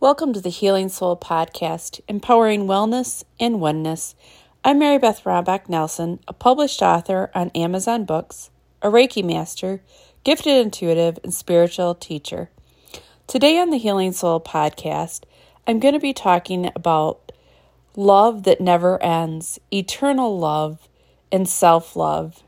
Welcome to the Healing Soul Podcast, empowering wellness and oneness. I'm Mary Beth Rombach Nelson, a published author on Amazon Books, a Reiki master, gifted intuitive, and spiritual teacher. Today on the Healing Soul Podcast, I'm going to be talking about love that never ends, eternal love, and self love.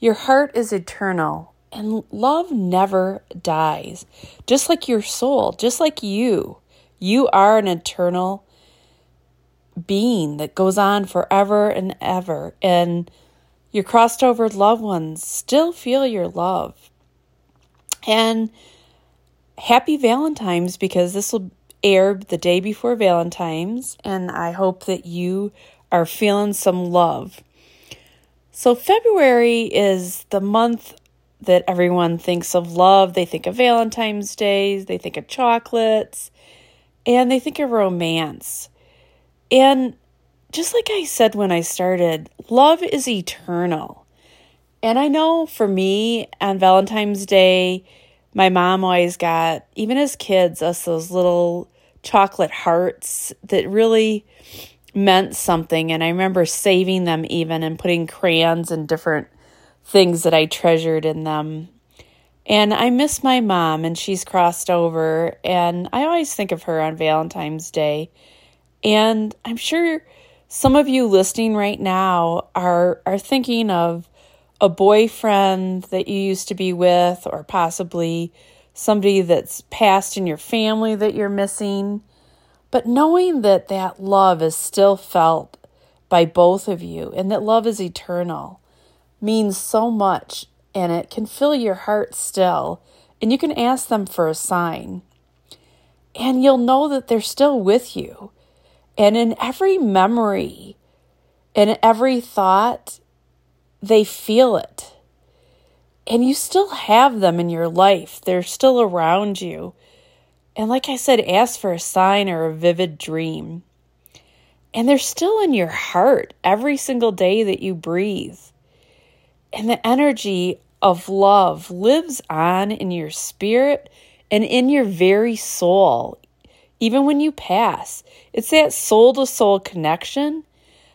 Your heart is eternal, and love never dies, just like your soul, just like you. You are an eternal being that goes on forever and ever. And your crossed over loved ones still feel your love. And happy Valentine's because this will air the day before Valentine's. And I hope that you are feeling some love. So, February is the month that everyone thinks of love. They think of Valentine's Day, they think of chocolates, and they think of romance. And just like I said when I started, love is eternal. And I know for me on Valentine's Day, my mom always got, even as kids, us those little chocolate hearts that really meant something. And I remember saving them even and putting crayons and different things that I treasured in them. And I miss my mom, and she's crossed over. And I always think of her on Valentine's Day. And I'm sure some of you listening right now are, are thinking of a boyfriend that you used to be with, or possibly somebody that's passed in your family that you're missing. But knowing that that love is still felt by both of you and that love is eternal means so much and it can fill your heart still. And you can ask them for a sign. And you'll know that they're still with you. And in every memory, in every thought, they feel it. And you still have them in your life, they're still around you. And like I said, ask for a sign or a vivid dream. And they're still in your heart every single day that you breathe. And the energy of love lives on in your spirit and in your very soul, even when you pass. It's that soul to soul connection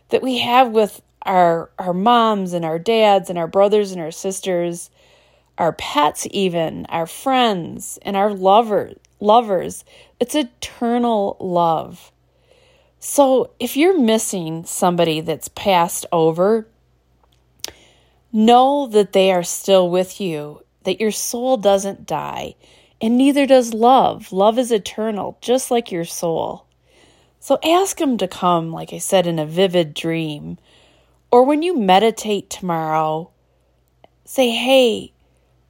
that we have with our, our moms and our dads and our brothers and our sisters, our pets, even our friends and our lovers. Lovers, it's eternal love. So if you're missing somebody that's passed over, Know that they are still with you, that your soul doesn't die, and neither does love. Love is eternal, just like your soul. So ask Him to come, like I said, in a vivid dream. Or when you meditate tomorrow, say, Hey,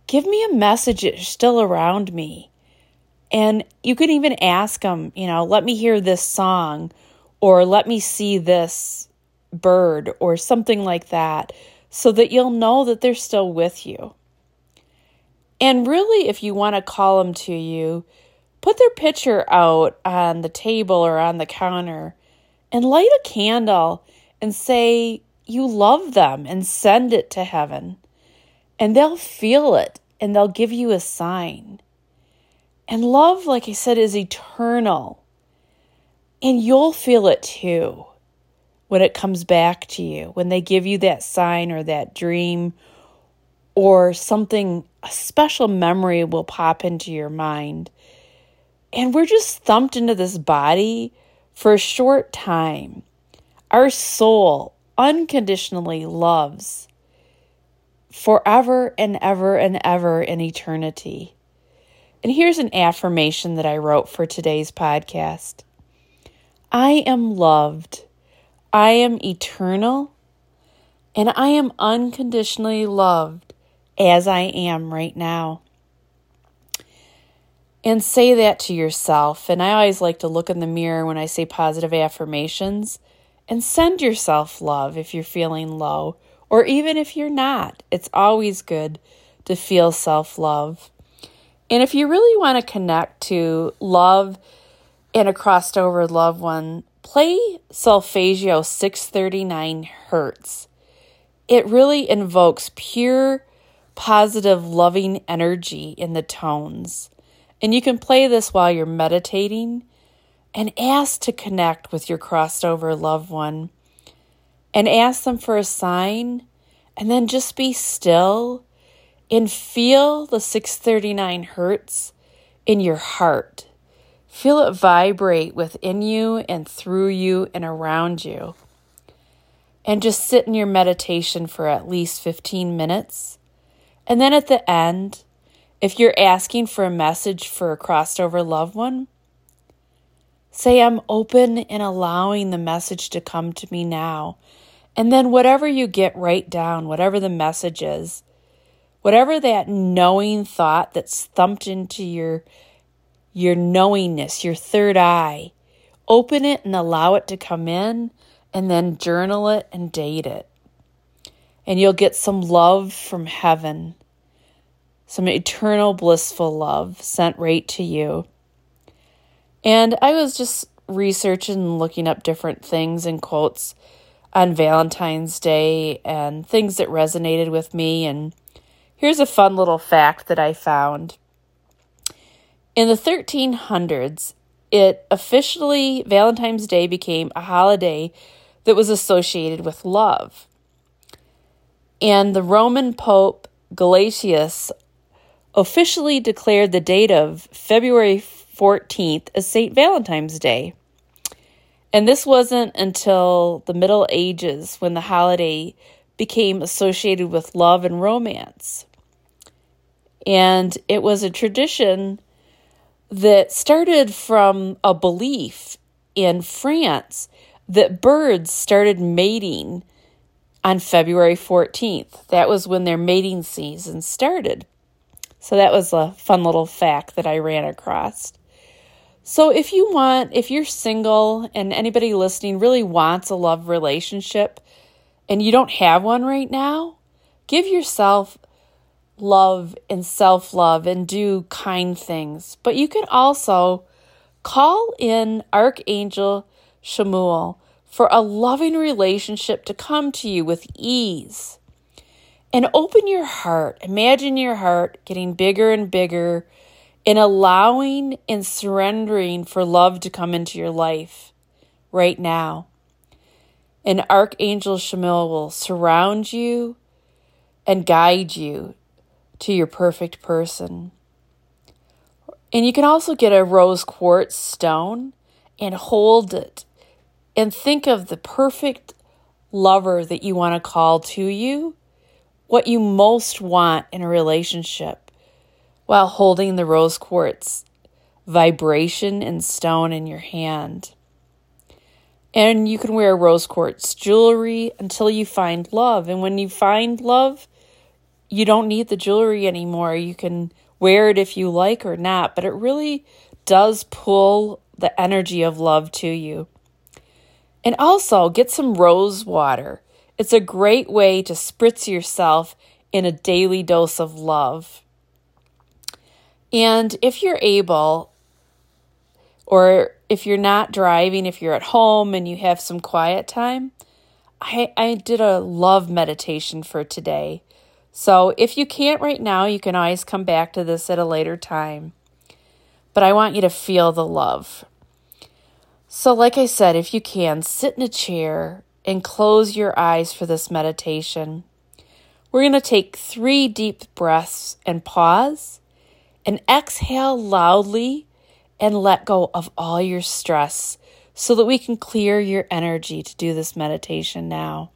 give me a message that's still around me. And you can even ask them, you know, let me hear this song or let me see this bird or something like that so that you'll know that they're still with you. And really, if you want to call them to you, put their picture out on the table or on the counter and light a candle and say you love them and send it to heaven. And they'll feel it and they'll give you a sign. And love, like I said, is eternal. And you'll feel it too when it comes back to you, when they give you that sign or that dream or something, a special memory will pop into your mind. And we're just thumped into this body for a short time. Our soul unconditionally loves forever and ever and ever in eternity. And here's an affirmation that I wrote for today's podcast I am loved I am eternal and I am unconditionally loved as I am right now. And say that to yourself. And I always like to look in the mirror when I say positive affirmations and send yourself love if you're feeling low, or even if you're not. It's always good to feel self love. And if you really want to connect to love and a crossed over loved one, play solfeggio 639 hertz. It really invokes pure, positive, loving energy in the tones. And you can play this while you're meditating, and ask to connect with your crossed over loved one and ask them for a sign and then just be still and feel the 639 hertz in your heart. Feel it vibrate within you and through you and around you. And just sit in your meditation for at least 15 minutes. And then at the end, if you're asking for a message for a crossed over loved one, say, I'm open and allowing the message to come to me now. And then whatever you get, write down, whatever the message is, whatever that knowing thought that's thumped into your your knowingness, your third eye, open it and allow it to come in and then journal it and date it. And you'll get some love from heaven, some eternal blissful love sent right to you. And I was just researching and looking up different things and quotes on Valentine's Day and things that resonated with me. And here's a fun little fact that I found. In the 1300s, it officially, Valentine's Day became a holiday that was associated with love. And the Roman Pope Gelasius officially declared the date of February 14th as St. Valentine's Day. And this wasn't until the Middle Ages when the holiday became associated with love and romance. And it was a tradition that started from a belief in France that birds started mating on February 14th. That was when their mating season started. So that was a fun little fact that I ran across. So, if you want, if you're single and anybody listening really wants a love relationship and you don't have one right now, give yourself love and self love and do kind things. But you can also call in Archangel Chamuel for a loving relationship to come to you with ease. And open your heart. Imagine your heart getting bigger and bigger in allowing and surrendering for love to come into your life right now. And Archangel Chamuel will surround you and guide you to your perfect person. And you can also get a rose quartz stone and hold it and think of the perfect lover that you want to call to you, what you most want in a relationship while holding the rose quartz vibration and stone in your hand. And you can wear rose quartz jewelry until you find love. And when you find love, you don't need the jewelry anymore. You can wear it if you like or not, but it really does pull the energy of love to you. And also get some rose water. It's a great way to spritz yourself in a daily dose of love. And if you're able, or if you're not driving, if you're at home and you have some quiet time, I, I did a love meditation for today. So if you can't right now, you can always come back to this at a later time. But I want you to feel the love. So, like I said, if you can, sit in a chair and close your eyes for this meditation. We're going to take three deep breaths and pause and exhale loudly and let go of all your stress so that we can clear your energy to do this meditation now.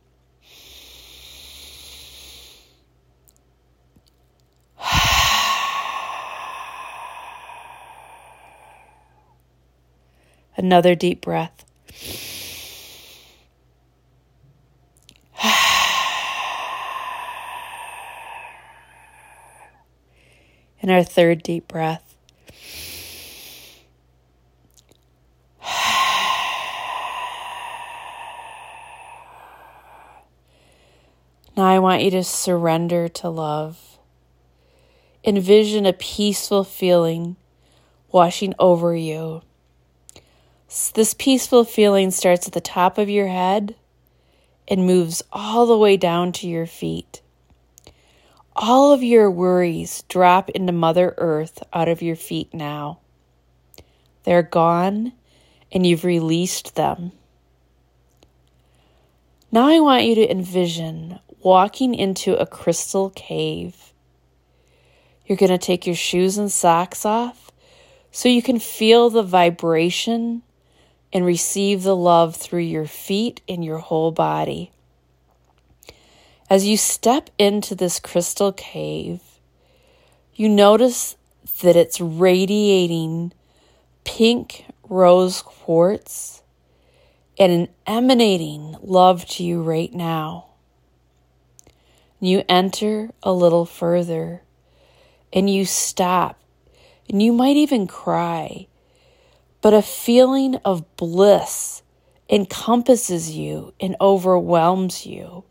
Another deep breath. and our third deep breath. Now I want you to surrender to love. Envision a peaceful feeling washing over you. This peaceful feeling starts at the top of your head and moves all the way down to your feet. All of your worries drop into Mother Earth out of your feet now. They're gone, and you've released them. Now I want you to envision walking into a crystal cave. You're going to take your shoes and socks off so you can feel the vibration and receive the love through your feet and your whole body. As you step into this crystal cave, you notice that it's radiating pink rose quartz and an emanating love to you right now. You enter a little further and you stop, and you might even cry, but a feeling of bliss encompasses you and overwhelms you.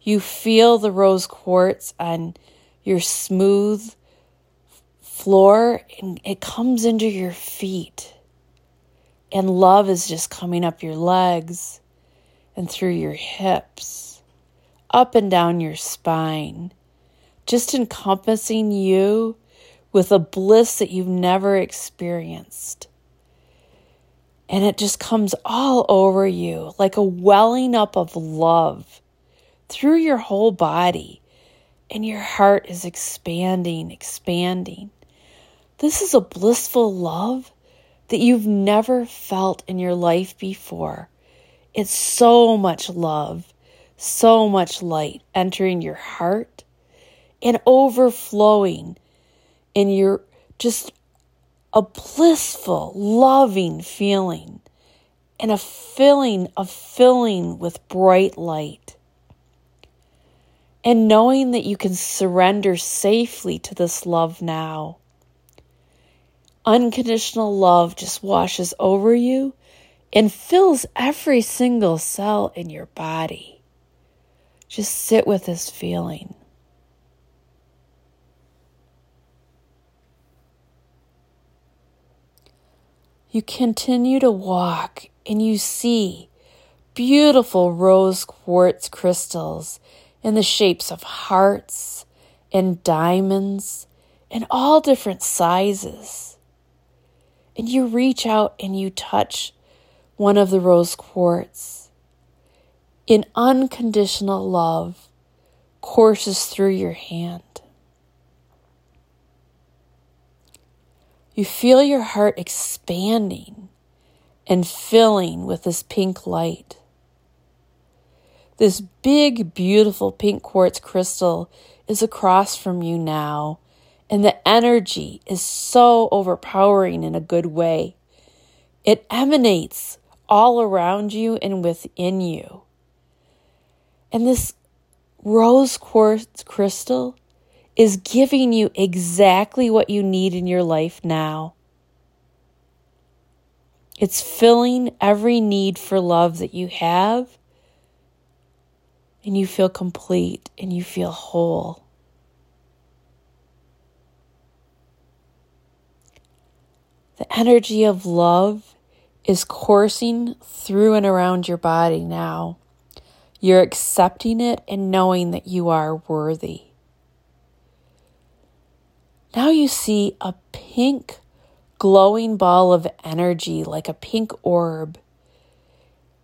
You feel the rose quartz on your smooth floor and it comes into your feet. And love is just coming up your legs and through your hips, up and down your spine, just encompassing you with a bliss that you've never experienced. And it just comes all over you like a welling up of love through your whole body, and your heart is expanding, expanding. This is a blissful love that you've never felt in your life before. It's so much love, so much light entering your heart and overflowing in your just a blissful, loving feeling and a feeling of filling with bright light and knowing that you can surrender safely to this love now. Unconditional love just washes over you and fills every single cell in your body. Just sit with this feeling. You continue to walk and you see beautiful rose quartz crystals in the shapes of hearts and diamonds and all different sizes. And you reach out and you touch one of the rose quartz. In unconditional love courses through your hand. You feel your heart expanding and filling with this pink light. This big, beautiful pink quartz crystal is across from you now, and the energy is so overpowering in a good way. It emanates all around you and within you. And this rose quartz crystal is giving you exactly what you need in your life now. It's filling every need for love that you have and you feel complete and you feel whole. The energy of love is coursing through and around your body now. You're accepting it and knowing that you are worthy. Now you see a pink glowing ball of energy like a pink orb.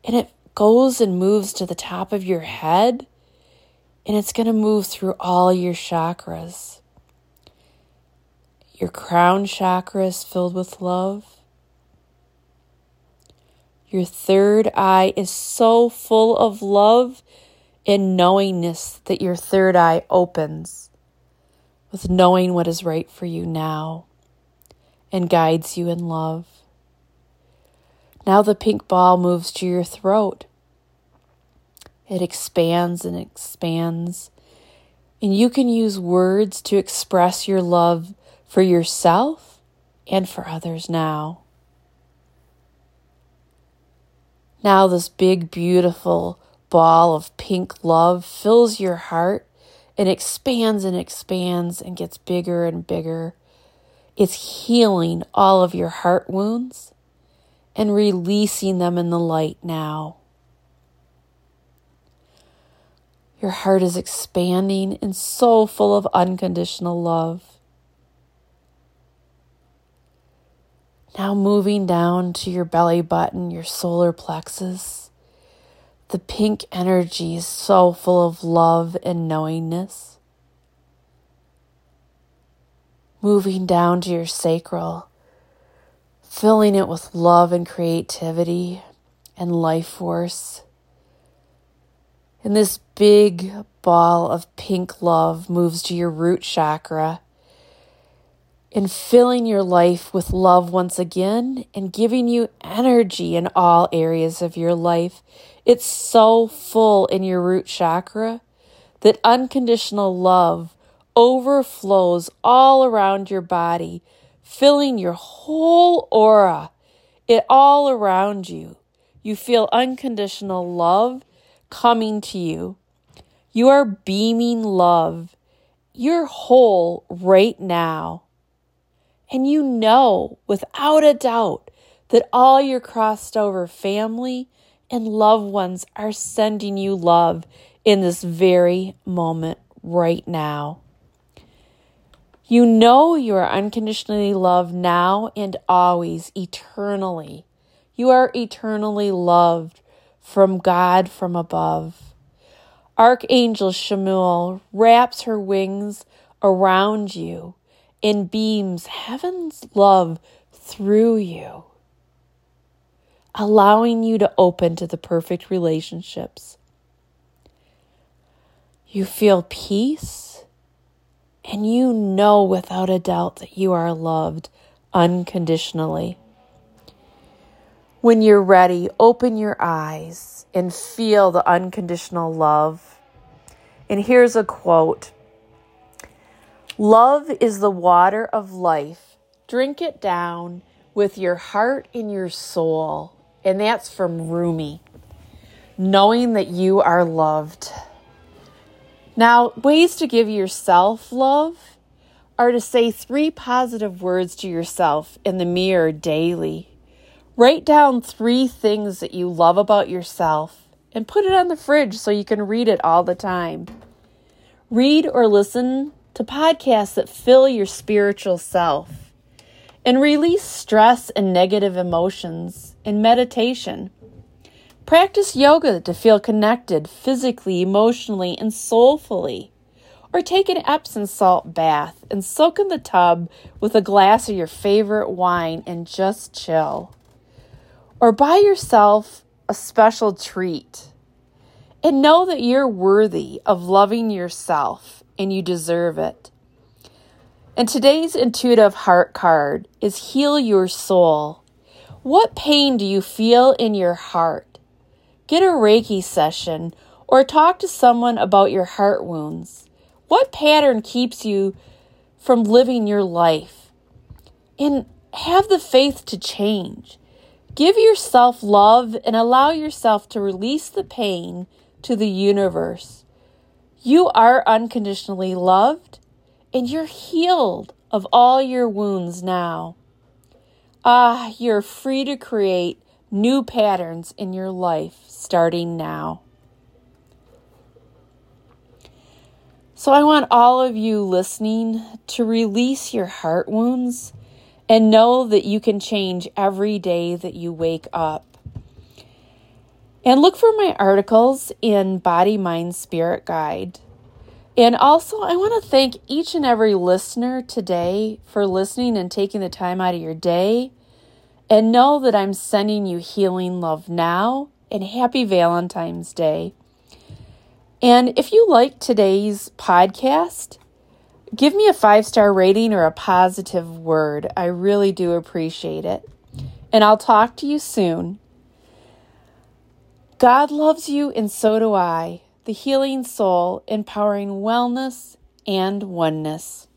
And it goes and moves to the top of your head and it's going to move through all your chakras. Your crown chakra is filled with love. Your third eye is so full of love and knowingness that your third eye opens with knowing what is right for you now and guides you in love. Now the pink ball moves to your throat. It expands and expands. And you can use words to express your love for yourself and for others now. Now, this big, beautiful ball of pink love fills your heart and expands and expands and gets bigger and bigger. It's healing all of your heart wounds and releasing them in the light now. Your heart is expanding and so full of unconditional love. Now moving down to your belly button, your solar plexus. The pink energy is so full of love and knowingness. Moving down to your sacral, filling it with love and creativity and life force. And this big ball of pink love moves to your root chakra and filling your life with love once again and giving you energy in all areas of your life. It's so full in your root chakra that unconditional love overflows all around your body, filling your whole aura, it all around you. You feel unconditional love coming to you. You are beaming love. You're whole right now. And you know without a doubt that all your crossed over family and loved ones are sending you love in this very moment right now. You know you are unconditionally loved now and always, eternally. You are eternally loved from God from above. Archangel Chamuel wraps her wings around you and beams heaven's love through you, allowing you to open to the perfect relationships. You feel peace, and you know without a doubt that you are loved unconditionally. When you're ready, open your eyes and feel the unconditional love. And here's a quote Love is the water of life. Drink it down with your heart and your soul. And that's from Rumi. Knowing that you are loved. Now, ways to give yourself love are to say three positive words to yourself in the mirror daily. Write down three things that you love about yourself and put it on the fridge so you can read it all the time. Read or listen to podcasts that fill your spiritual self and release stress and negative emotions in meditation. Practice yoga to feel connected physically, emotionally, and soulfully. Or take an Epsom salt bath and soak in the tub with a glass of your favorite wine and just chill. Or buy yourself a special treat. And know that you're worthy of loving yourself and you deserve it. And today's intuitive heart card is Heal Your Soul. What pain do you feel in your heart? Get a Reiki session or talk to someone about your heart wounds. What pattern keeps you from living your life? And have the faith to change. Give yourself love and allow yourself to release the pain to the universe. You are unconditionally loved and you're healed of all your wounds now. Ah, you're free to create new patterns in your life starting now. So, I want all of you listening to release your heart wounds and know that you can change every day that you wake up. And look for my articles in Body, Mind, Spirit Guide. And also, I want to thank each and every listener today for listening and taking the time out of your day. And know that I'm sending you healing love now and happy Valentine's Day. And if you like today's podcast, give me a five star rating or a positive word. I really do appreciate it. And I'll talk to you soon. God loves you, and so do I. The healing soul, empowering wellness and oneness.